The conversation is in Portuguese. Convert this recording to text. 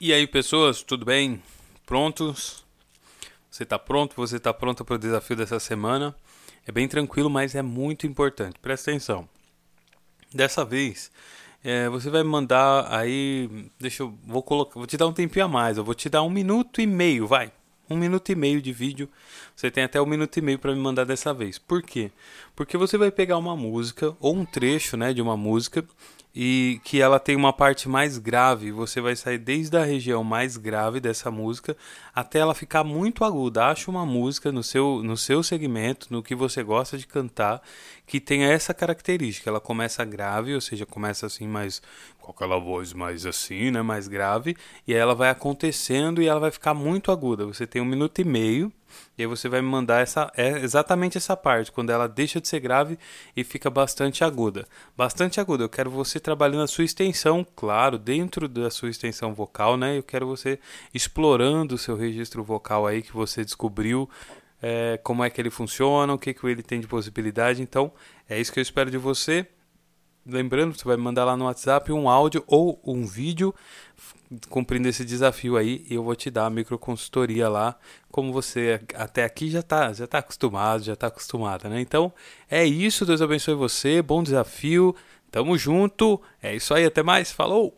E aí, pessoas, tudo bem? Prontos? Você está pronto? Você está pronta para o desafio dessa semana? É bem tranquilo, mas é muito importante. Presta atenção. Dessa vez, é, você vai mandar aí. Deixa eu. Vou colocar. Vou te dar um tempinho a mais. Eu vou te dar um minuto e meio, vai. Um minuto e meio de vídeo. Você tem até um minuto e meio para me mandar dessa vez. Por quê? Porque você vai pegar uma música ou um trecho, né, de uma música e que ela tem uma parte mais grave. Você vai sair desde a região mais grave dessa música até ela ficar muito aguda. Acha uma música no seu, no seu segmento, no que você gosta de cantar, que tenha essa característica. Ela começa grave, ou seja, começa assim mais com aquela voz mais assim, né, mais grave, e aí ela vai acontecendo e ela vai ficar muito aguda. Você tem um minuto e meio e aí você vai me mandar essa, é exatamente essa parte, quando ela deixa de ser grave e fica bastante aguda. Bastante aguda. Eu quero você trabalhando a sua extensão, claro, dentro da sua extensão vocal, né? Eu quero você explorando o seu registro vocal aí que você descobriu. É, como é que ele funciona, o que, que ele tem de possibilidade. Então, é isso que eu espero de você. Lembrando, você vai mandar lá no WhatsApp um áudio ou um vídeo cumprindo esse desafio aí e eu vou te dar a microconsultoria lá, como você até aqui já está já tá acostumado, já está acostumada, né? Então, é isso, Deus abençoe você, bom desafio, tamo junto, é isso aí, até mais, falou!